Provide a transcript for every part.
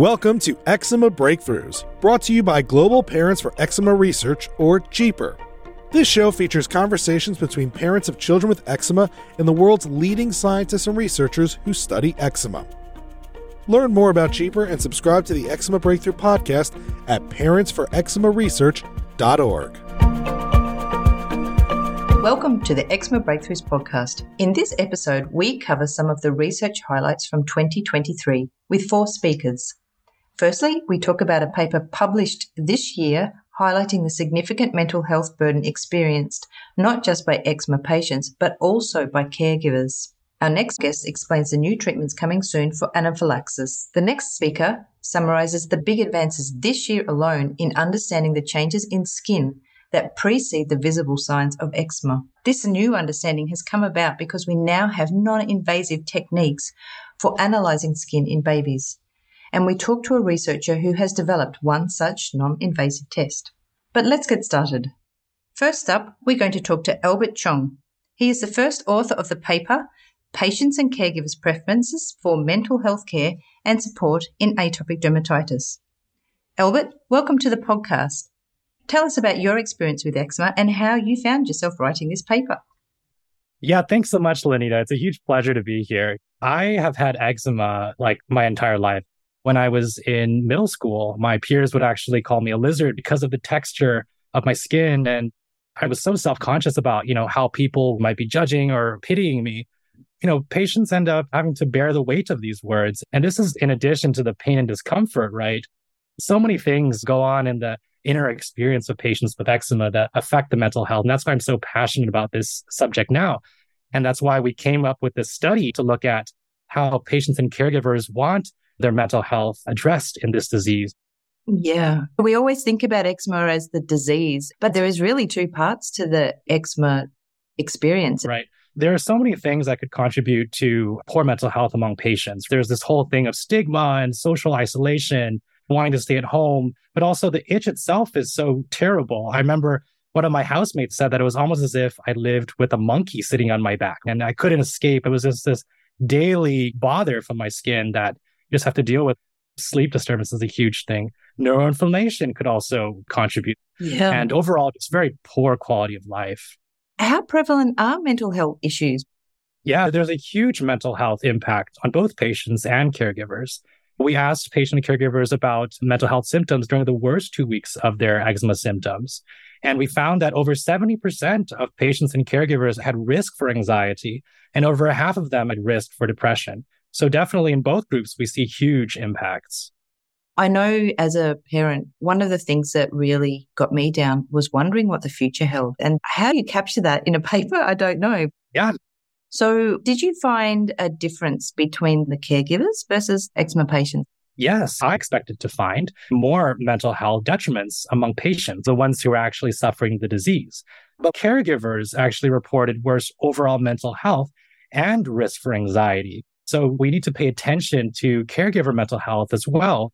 Welcome to Eczema Breakthroughs, brought to you by Global Parents for Eczema Research, or GPER. This show features conversations between parents of children with eczema and the world's leading scientists and researchers who study eczema. Learn more about GPER and subscribe to the Eczema Breakthrough podcast at parentsforeczemaresearch.org. Welcome to the Eczema Breakthroughs podcast. In this episode, we cover some of the research highlights from 2023 with four speakers. Firstly, we talk about a paper published this year highlighting the significant mental health burden experienced not just by eczema patients, but also by caregivers. Our next guest explains the new treatments coming soon for anaphylaxis. The next speaker summarizes the big advances this year alone in understanding the changes in skin that precede the visible signs of eczema. This new understanding has come about because we now have non invasive techniques for analyzing skin in babies and we talked to a researcher who has developed one such non invasive test. But let's get started. First up, we're going to talk to Albert Chong. He is the first author of the paper Patients and Caregivers' Preferences for Mental Health Care and Support in Atopic Dermatitis. Albert, welcome to the podcast. Tell us about your experience with eczema and how you found yourself writing this paper. Yeah, thanks so much, Lenita. It's a huge pleasure to be here. I have had eczema like my entire life. When I was in middle school, my peers would actually call me a lizard because of the texture of my skin. And I was so self conscious about, you know, how people might be judging or pitying me. You know, patients end up having to bear the weight of these words. And this is in addition to the pain and discomfort, right? So many things go on in the inner experience of patients with eczema that affect the mental health. And that's why I'm so passionate about this subject now. And that's why we came up with this study to look at how patients and caregivers want their mental health addressed in this disease. Yeah. We always think about eczema as the disease, but there is really two parts to the eczema experience. Right. There are so many things that could contribute to poor mental health among patients. There's this whole thing of stigma and social isolation, wanting to stay at home, but also the itch itself is so terrible. I remember one of my housemates said that it was almost as if I lived with a monkey sitting on my back and I couldn't escape. It was just this daily bother from my skin that you just have to deal with sleep disturbance is a huge thing. Neuroinflammation could also contribute. Yeah. And overall, just very poor quality of life. How prevalent are mental health issues? Yeah, there's a huge mental health impact on both patients and caregivers. We asked patient and caregivers about mental health symptoms during the worst two weeks of their eczema symptoms. And we found that over 70% of patients and caregivers had risk for anxiety, and over half of them had risk for depression. So definitely in both groups, we see huge impacts. I know as a parent, one of the things that really got me down was wondering what the future held. And how you capture that in a paper? I don't know. Yeah. So, did you find a difference between the caregivers versus eczema patients? Yes, I expected to find more mental health detriments among patients, the ones who are actually suffering the disease. But caregivers actually reported worse overall mental health and risk for anxiety. So we need to pay attention to caregiver mental health as well.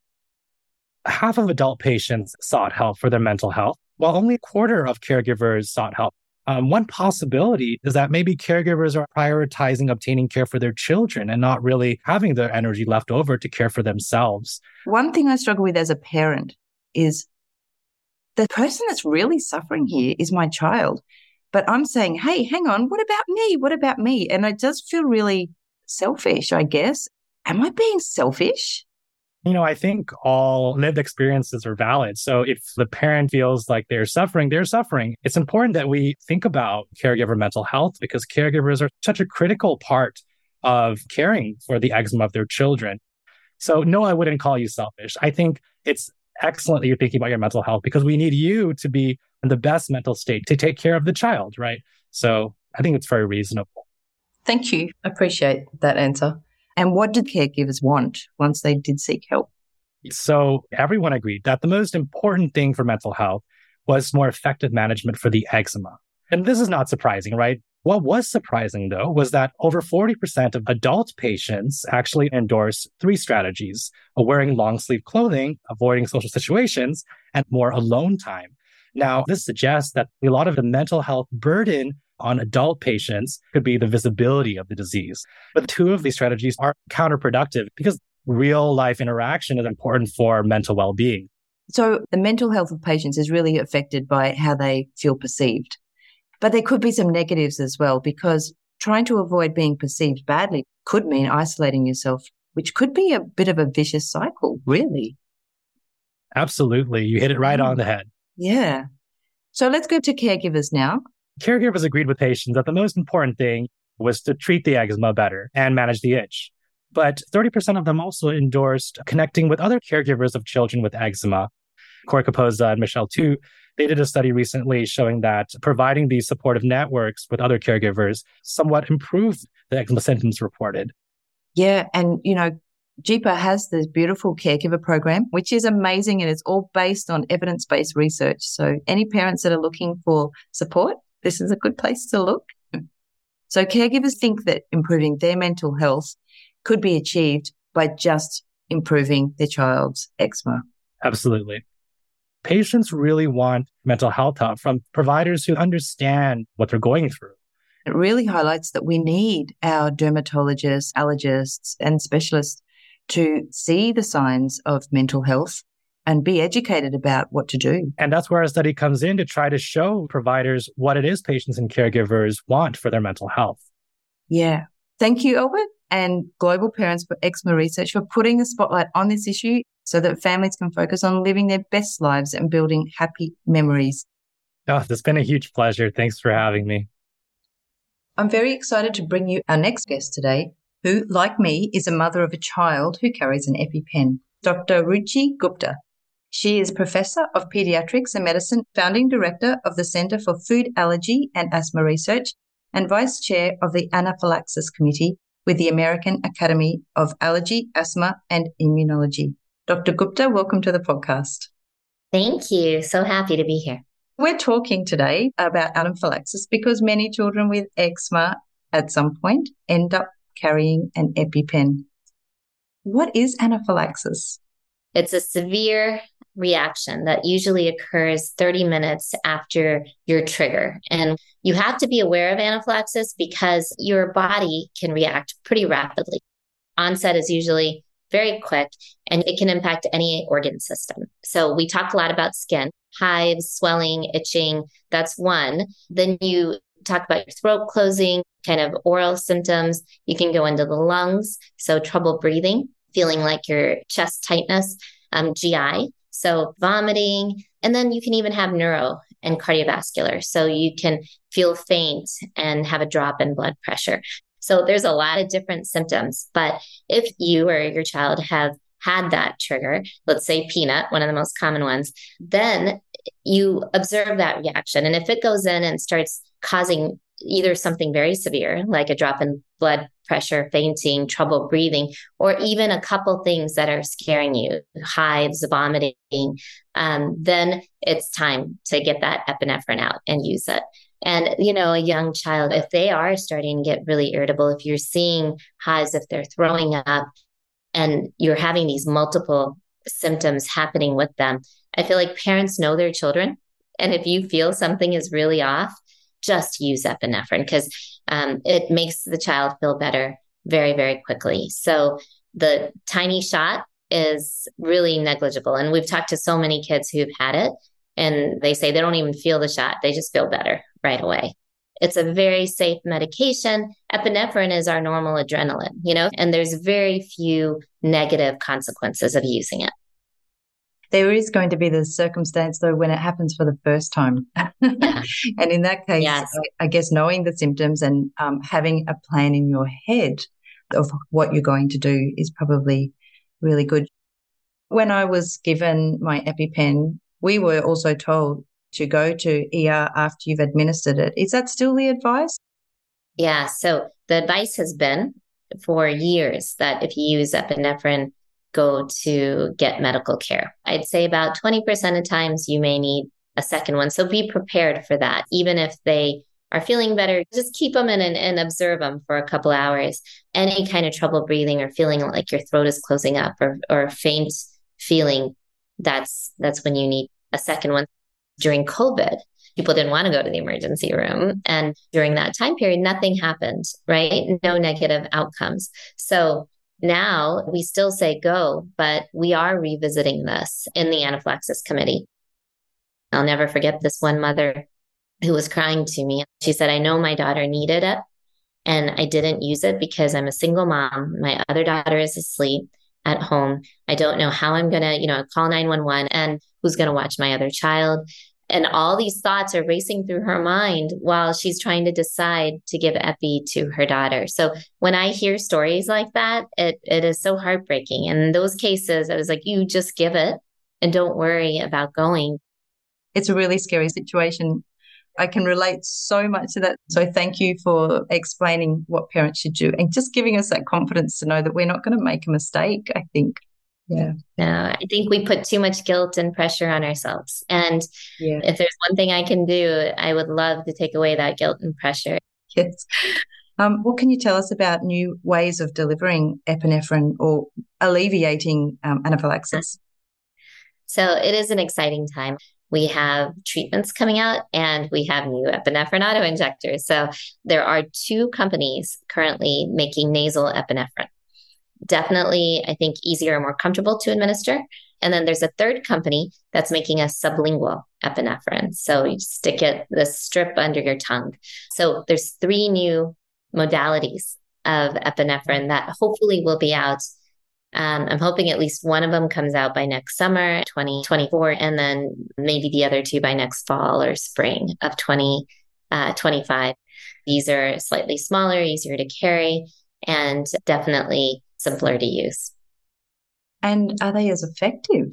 Half of adult patients sought help for their mental health, while only a quarter of caregivers sought help. Um, one possibility is that maybe caregivers are prioritizing obtaining care for their children and not really having the energy left over to care for themselves. One thing I struggle with as a parent is the person that's really suffering here is my child. But I'm saying, hey, hang on, what about me? What about me? And I just feel really selfish, I guess. Am I being selfish? You know, I think all lived experiences are valid. So if the parent feels like they're suffering, they're suffering. It's important that we think about caregiver mental health because caregivers are such a critical part of caring for the eczema of their children. So, no, I wouldn't call you selfish. I think it's excellent that you're thinking about your mental health because we need you to be in the best mental state to take care of the child, right? So, I think it's very reasonable. Thank you. I appreciate that answer. And what did caregivers want once they did seek help? So everyone agreed that the most important thing for mental health was more effective management for the eczema. And this is not surprising, right? What was surprising though was that over 40% of adult patients actually endorse three strategies wearing long sleeve clothing, avoiding social situations, and more alone time. Now, this suggests that a lot of the mental health burden on adult patients could be the visibility of the disease. But two of these strategies are counterproductive because real life interaction is important for mental well being. So the mental health of patients is really affected by how they feel perceived. But there could be some negatives as well because trying to avoid being perceived badly could mean isolating yourself, which could be a bit of a vicious cycle, really. Absolutely. You hit it right on Mm. the head. Yeah. So let's go to caregivers now. Caregivers agreed with patients that the most important thing was to treat the eczema better and manage the itch. But 30% of them also endorsed connecting with other caregivers of children with eczema. Korey Capozza and Michelle too, they did a study recently showing that providing these supportive networks with other caregivers somewhat improved the eczema symptoms reported. Yeah. And, you know, GPER has this beautiful caregiver program, which is amazing and it's all based on evidence based research. So, any parents that are looking for support, this is a good place to look. So, caregivers think that improving their mental health could be achieved by just improving their child's eczema. Absolutely. Patients really want mental health help from providers who understand what they're going through. It really highlights that we need our dermatologists, allergists, and specialists to see the signs of mental health and be educated about what to do. And that's where our study comes in to try to show providers what it is patients and caregivers want for their mental health. Yeah. Thank you, Albert, and Global Parents for Eczema Research for putting the spotlight on this issue so that families can focus on living their best lives and building happy memories. Oh, it's been a huge pleasure. Thanks for having me. I'm very excited to bring you our next guest today, who, like me, is a mother of a child who carries an EpiPen, Dr. Ruchi Gupta. She is Professor of Pediatrics and Medicine, founding director of the Center for Food Allergy and Asthma Research, and vice chair of the Anaphylaxis Committee with the American Academy of Allergy, Asthma, and Immunology. Dr. Gupta, welcome to the podcast. Thank you. So happy to be here. We're talking today about anaphylaxis because many children with eczema at some point end up carrying an EpiPen. What is anaphylaxis? It's a severe reaction that usually occurs 30 minutes after your trigger. And you have to be aware of anaphylaxis because your body can react pretty rapidly. Onset is usually very quick and it can impact any organ system. So we talked a lot about skin, hives, swelling, itching. That's one. Then you talk about your throat closing, kind of oral symptoms. You can go into the lungs. So trouble breathing, feeling like your chest tightness, um, GI. So vomiting. And then you can even have neuro and cardiovascular. So you can feel faint and have a drop in blood pressure. So there's a lot of different symptoms. But if you or your child have had that trigger, let's say peanut, one of the most common ones, then you observe that reaction. And if it goes in and starts causing either something very severe, like a drop in blood pressure, fainting, trouble breathing, or even a couple things that are scaring you, hives, vomiting, um, then it's time to get that epinephrine out and use it. And, you know, a young child, if they are starting to get really irritable, if you're seeing hives, if they're throwing up, and you're having these multiple symptoms happening with them, I feel like parents know their children. And if you feel something is really off, just use epinephrine because um, it makes the child feel better very, very quickly. So the tiny shot is really negligible. And we've talked to so many kids who've had it and they say they don't even feel the shot, they just feel better right away. It's a very safe medication. Epinephrine is our normal adrenaline, you know, and there's very few negative consequences of using it. There is going to be the circumstance, though, when it happens for the first time. Yeah. and in that case, Yes. I, guess knowing the symptoms and um, having a plan in your head of what you're going to do is probably really good. When I was given my EpiPen, we were also told to go to ER after you've administered it. Is that still the advice? Yeah. So the advice has been for years that if you use epinephrine, go to get medical care. I'd say about 20% of times you may need a second one. So be prepared for that. Even if they are feeling better, just keep them in and, and observe them for a couple hours. Any kind of trouble breathing or feeling like your throat is closing up or, or faint feeling, that's that's when you need a second one. During COVID, people didn't want to go to the emergency room. And during that time period, nothing happened, right? No negative outcomes. So now we still say go, but we are revisiting this in the anaphylaxis committee. I'll never forget this one mother who was crying to me. She said, I know my daughter needed it and I didn't use it because I'm a single mom. My other daughter is asleep at home. I don't know how I'm going to, you know, call 911 and who's going to watch my other child. And all these thoughts are racing through her mind while she's trying to decide to give epi to her daughter. So when I hear stories like that, it, it is so heartbreaking. And in those cases, I was like, you just give it and don't worry about going. It's a really scary situation. I can relate so much to that. So thank you for explaining what parents should do and just giving us that confidence to know that we're not going to make a mistake, I think. Yeah. No, I think we put too much guilt and pressure on ourselves. And yeah. if there's one thing I can do, I would love to take away that guilt and pressure. Yes. Um, what can you tell us about new ways of delivering epinephrine or alleviating um, anaphylaxis? So it is an exciting time. We have treatments coming out and we have new epinephrine auto injectors. So there are two companies currently making nasal epinephrine definitely, I think, easier and more comfortable to administer. And then there's a third company that's making a sublingual epinephrine. So you stick it, the strip under your tongue. So there's three new modalities of epinephrine that hopefully will be out. Um, I'm hoping at least one of them comes out by next summer, 2024, and then maybe the other two by next fall or spring of 2025. Uh, These are slightly smaller, easier to carry, and definitely simpler to use. And are they as effective?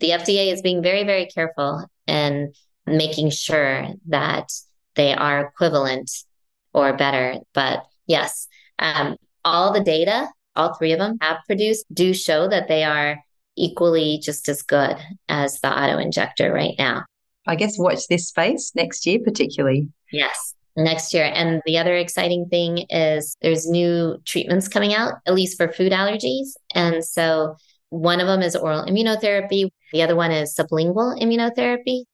The FDA is being very, very careful in making sure that they are equivalent or better. But yes, um, all the data, all three of them have produced, do show that they are equally just as good as the auto injector right now. I guess watch this space next year, particularly. Yes next year. And the other exciting thing is there's new treatments coming out, at least for food allergies. And so one of them is oral immunotherapy, the other one is sublingual immunotherapy.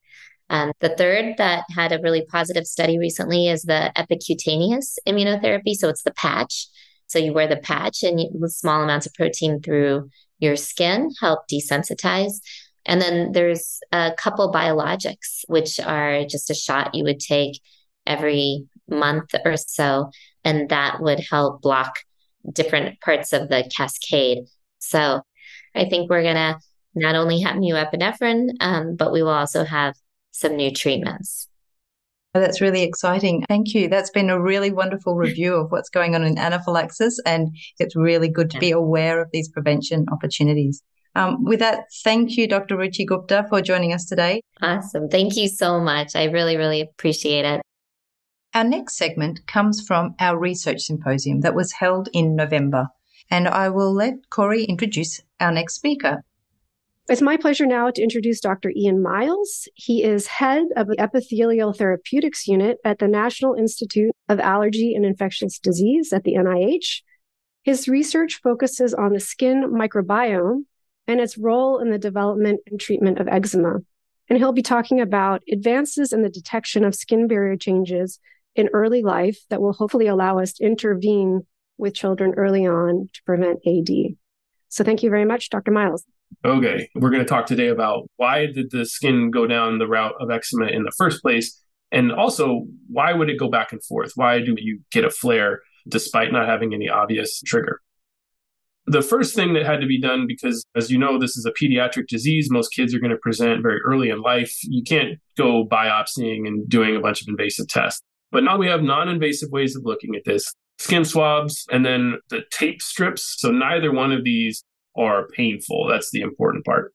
Um, the third that had a really positive study recently is the epicutaneous immunotherapy. So it's the patch. So you wear the patch and you, small amounts of protein through your skin help desensitize. And then there's a couple biologics, which are just a shot you would take every month or so, and that would help block different parts of the cascade. So I think we're going to not only have new epinephrine, um, but we will also have some new treatments. Oh, that's really exciting. Thank you. That's been a really wonderful review of what's going on in anaphylaxis, and it's really good to be aware of these prevention opportunities. Um, with that, thank you, Dr. Ruchi Gupta, for joining us today. Awesome. Thank you so much. I really, really appreciate it. Our next segment comes from our research symposium that was held in November, and I will let Korey introduce our next speaker. It's my pleasure now to introduce Dr. Ian Myles. He is head of the Epithelial Therapeutics Unit at the National Institute of Allergy and Infectious Disease at the NIH. His research focuses on the skin microbiome and its role in the development and treatment of eczema. And he'll be talking about advances in the detection of skin barrier changes in early life that will hopefully allow us to intervene with children early on to prevent AD. So thank you very much, Dr. Myles. Okay, we're going to talk today about why did the skin go down the route of eczema in the first place? And also, why would it go back and forth? Why do you get a flare despite not having any obvious trigger? The first thing that had to be done, because as you know, this is a pediatric disease, most kids are going to present very early in life. You can't go biopsying and doing a bunch of invasive tests. But now we have non invasive ways of looking at this skin swabs and then the tape strips. So neither one of these are painful. That's the important part.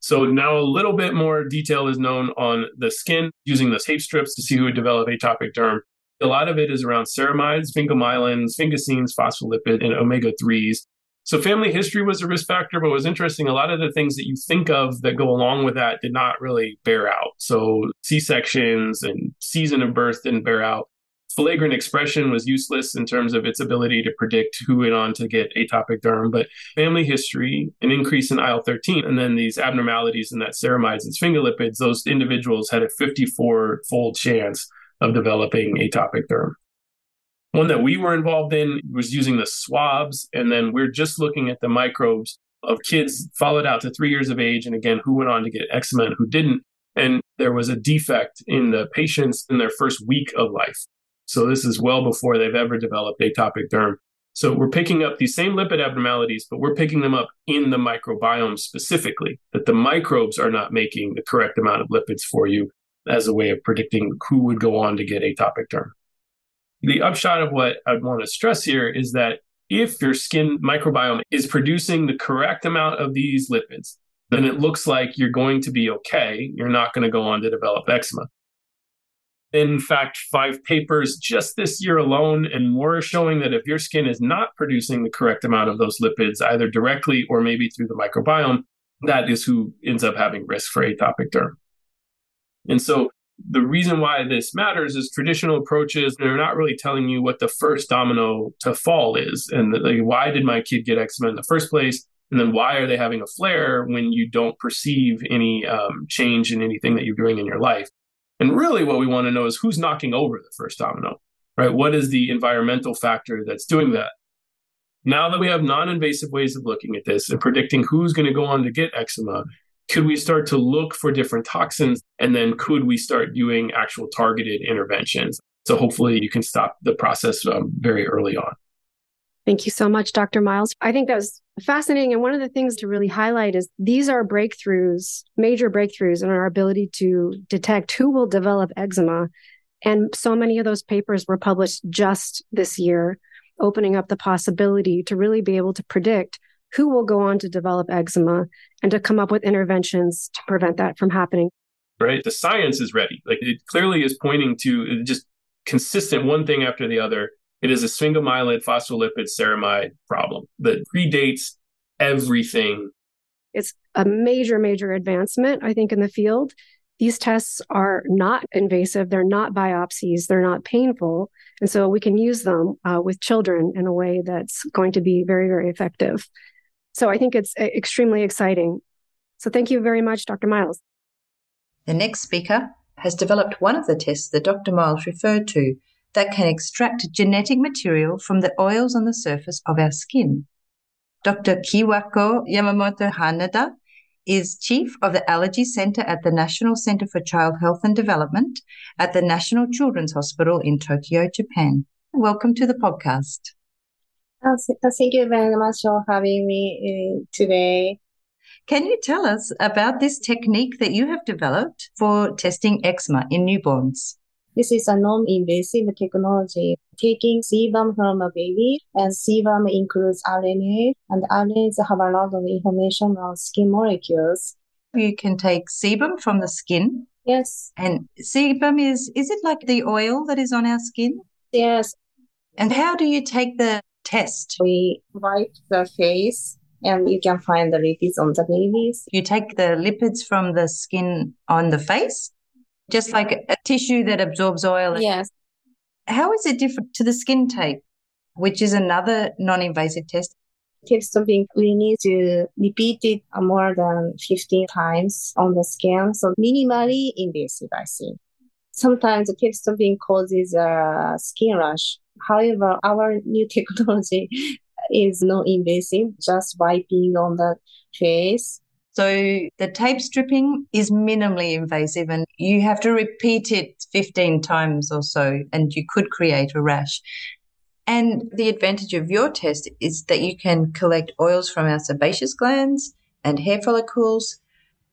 So now a little bit more detail is known on the skin using the tape strips to see who would develop atopic derm. A lot of it is around ceramides, sphingomyelins, sphingosines, phospholipid, and omega 3s. So family history was a risk factor, but was interesting. A lot of the things that you think of that go along with that did not really bear out. So C-sections and season of birth didn't bear out. Filaggrin expression was useless in terms of its ability to predict who went on to get atopic derm, but family history, an increase in IL 13, and then these abnormalities in that ceramides and sphingolipids, those individuals had a 54 fold chance of developing atopic derm. One that we were involved in was using the swabs, and then we're just looking at the microbes of kids followed out to three years of age, and again, who went on to get eczema and who didn't. And there was a defect in the patients in their first week of life. So this is well before they've ever developed atopic derm. So we're picking up these same lipid abnormalities, but we're picking them up in the microbiome specifically, that the microbes are not making the correct amount of lipids for you as a way of predicting who would go on to get atopic derm. The upshot of what I'd want to stress here is that if your skin microbiome is producing the correct amount of these lipids, then it looks like you're going to be okay. You're not going to go on to develop eczema. In fact, five papers just this year alone and more showing that if your skin is not producing the correct amount of those lipids, either directly or maybe through the microbiome, that is who ends up having risk for atopic derm. And so the reason why this matters is traditional approaches they're not really telling you what the first domino to fall is and like, why did my kid get eczema in the first place? And then why are they having a flare when you don't perceive any um, change in anything that you're doing in your life? And really what we want to know is who's knocking over the first domino right? What is the environmental factor that's doing that? Now that we have non-invasive ways of looking at this and predicting who's going to go on to get eczema could we start to look for different toxins? And then could we start doing actual targeted interventions? So hopefully you can stop the process um, very early on. Thank you so much, Dr. Myles. I think that was fascinating. And one of the things to really highlight is these are breakthroughs, major breakthroughs in our ability to detect who will develop eczema. And so many of those papers were published just this year, opening up the possibility to really be able to predict who will go on to develop eczema and to come up with interventions to prevent that from happening. Right. The science is ready. Like it clearly is pointing to just consistent one thing after the other. It is a sphingomyelin phospholipid ceramide problem that predates everything. It's a major, major advancement, I think, in the field. These tests are not invasive, they're not biopsies, they're not painful. And so we can use them uh, with children in a way that's going to be very, very effective. So I think it's uh, extremely exciting. So thank you very much, Dr. Myles. The next speaker has developed one of the tests that Dr. Myles referred to that can extract genetic material from the oils on the surface of our skin. Dr. Kiwako Yamamoto Hanada is Chief of the Allergy Center at the National Center for Child Health and Development at the National Children's Hospital in Tokyo, Japan. Welcome to the podcast. Thank you very much for having me uh, today. Can you tell us about this technique that you have developed for testing eczema in newborns? This is a non-invasive technology, taking sebum from a baby, and sebum includes RNA, and RNAs have a lot of information on skin molecules. You can take sebum from the skin. Yes. And sebum is, is it like the oil that is on our skin? Yes. And how do you take the test? We wipe the face and you can find the lipids on the babies. You take the lipids from the skin on the face, just like a tissue that absorbs oil. Yes. How is it different to the skin tape, which is another non invasive test? Tape stopping, we need to repeat it more than 15 times on the skin. So minimally invasive, I think. Sometimes the stopping causes a skin rash However, our new technology is non invasive, just wiping on the face. So the tape stripping is minimally invasive and you have to repeat it 15 times or so and you could create a rash. And the advantage of your test is that you can collect oils from our sebaceous glands and hair follicles,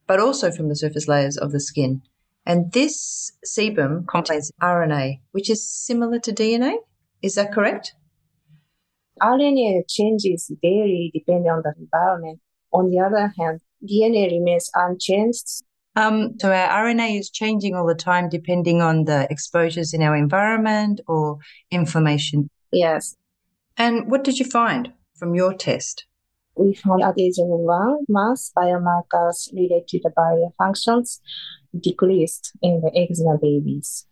but also from the surface layers of the skin. And this sebum contains RNA, which is similar to DNA. Is that correct? RNA changes daily depending on the environment. On the other hand, DNA remains unchanged. Um, so our RNA is changing all the time depending on the exposures in our environment or inflammation. Yes. And what did you find from your test? We found adhesion in one mass biomarkers related to the barrier functions decreased in the eczema babies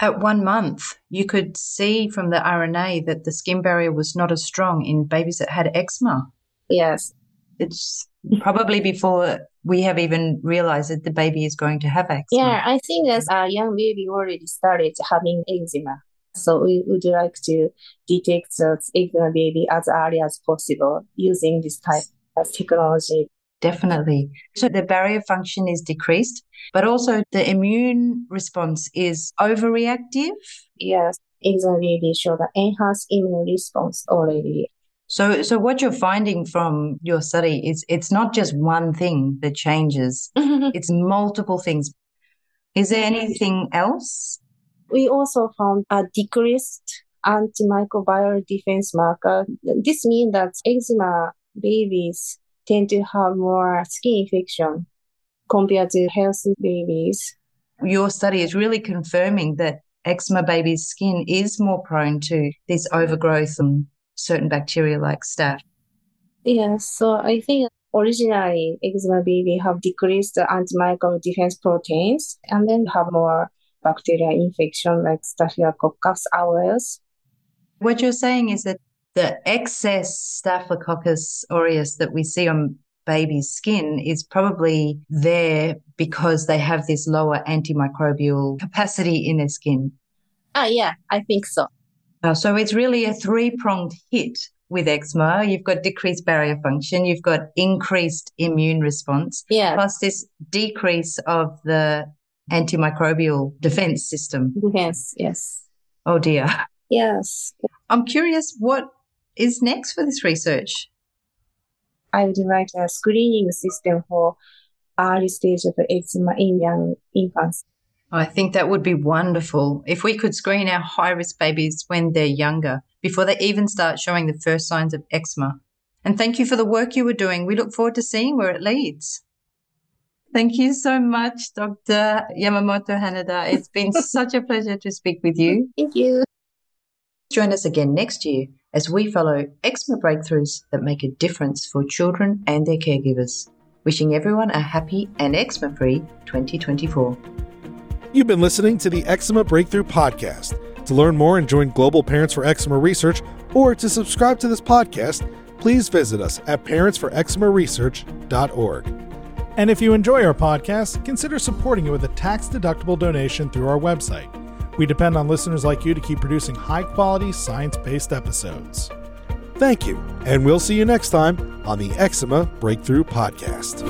at one month, you could see from the RNA that the skin barrier was not as strong in babies that had eczema. Yes. It's probably before we have even realized that the baby is going to have eczema. Yeah, I think as a young baby already started having eczema. So we would like to detect the eczema baby as early as possible using this type of technology. Definitely. So the barrier function is decreased, but also the immune response is overreactive. Yes, eczema baby show the enhanced immune response already. So, so what you're finding from your study is it's not just one thing that changes; it's multiple things. Is there anything else? We also found a decreased antimicrobial defense marker. This means that eczema babies tend to have more skin infection compared to healthy babies. Your study is really confirming that eczema babies' skin is more prone to this overgrowth and certain bacteria like staph. Yes, so I think originally eczema baby have decreased antimicrobial defense proteins and then have more bacteria infection like Staphylococcus aureus. What you're saying is that the excess Staphylococcus aureus that we see on baby's skin is probably there because they have this lower antimicrobial capacity in their skin. Ah, yeah, I think so. Uh, so it's really a three pronged hit with eczema. You've got decreased barrier function, you've got increased immune response, Yeah, plus this decrease of the antimicrobial defense system. Yes, yes. Oh dear. Yes, I'm curious what is next for this research? I would like a screening system for early stage of eczema in young infants. I think that would be wonderful if we could screen our high risk babies when they're younger, before they even start showing the first signs of eczema. And thank you for the work you were doing. We look forward to seeing where it leads. Thank you so much, Dr. Yamamoto Hanada. It's been such a pleasure to speak with you. Thank you. Join us again next year as we follow eczema breakthroughs that make a difference for children and their caregivers. Wishing everyone a happy and eczema free 2024. You've been listening to the Eczema Breakthrough Podcast. To learn more and join Global Parents for Eczema Research or to subscribe to this podcast, please visit us at parentsforeczemaresearch.org. And if you enjoy our podcast, consider supporting it with a tax deductible donation through our website. We depend on listeners like you to keep producing high quality, science based episodes. Thank you, and we'll see you next time on the Eczema Breakthrough Podcast.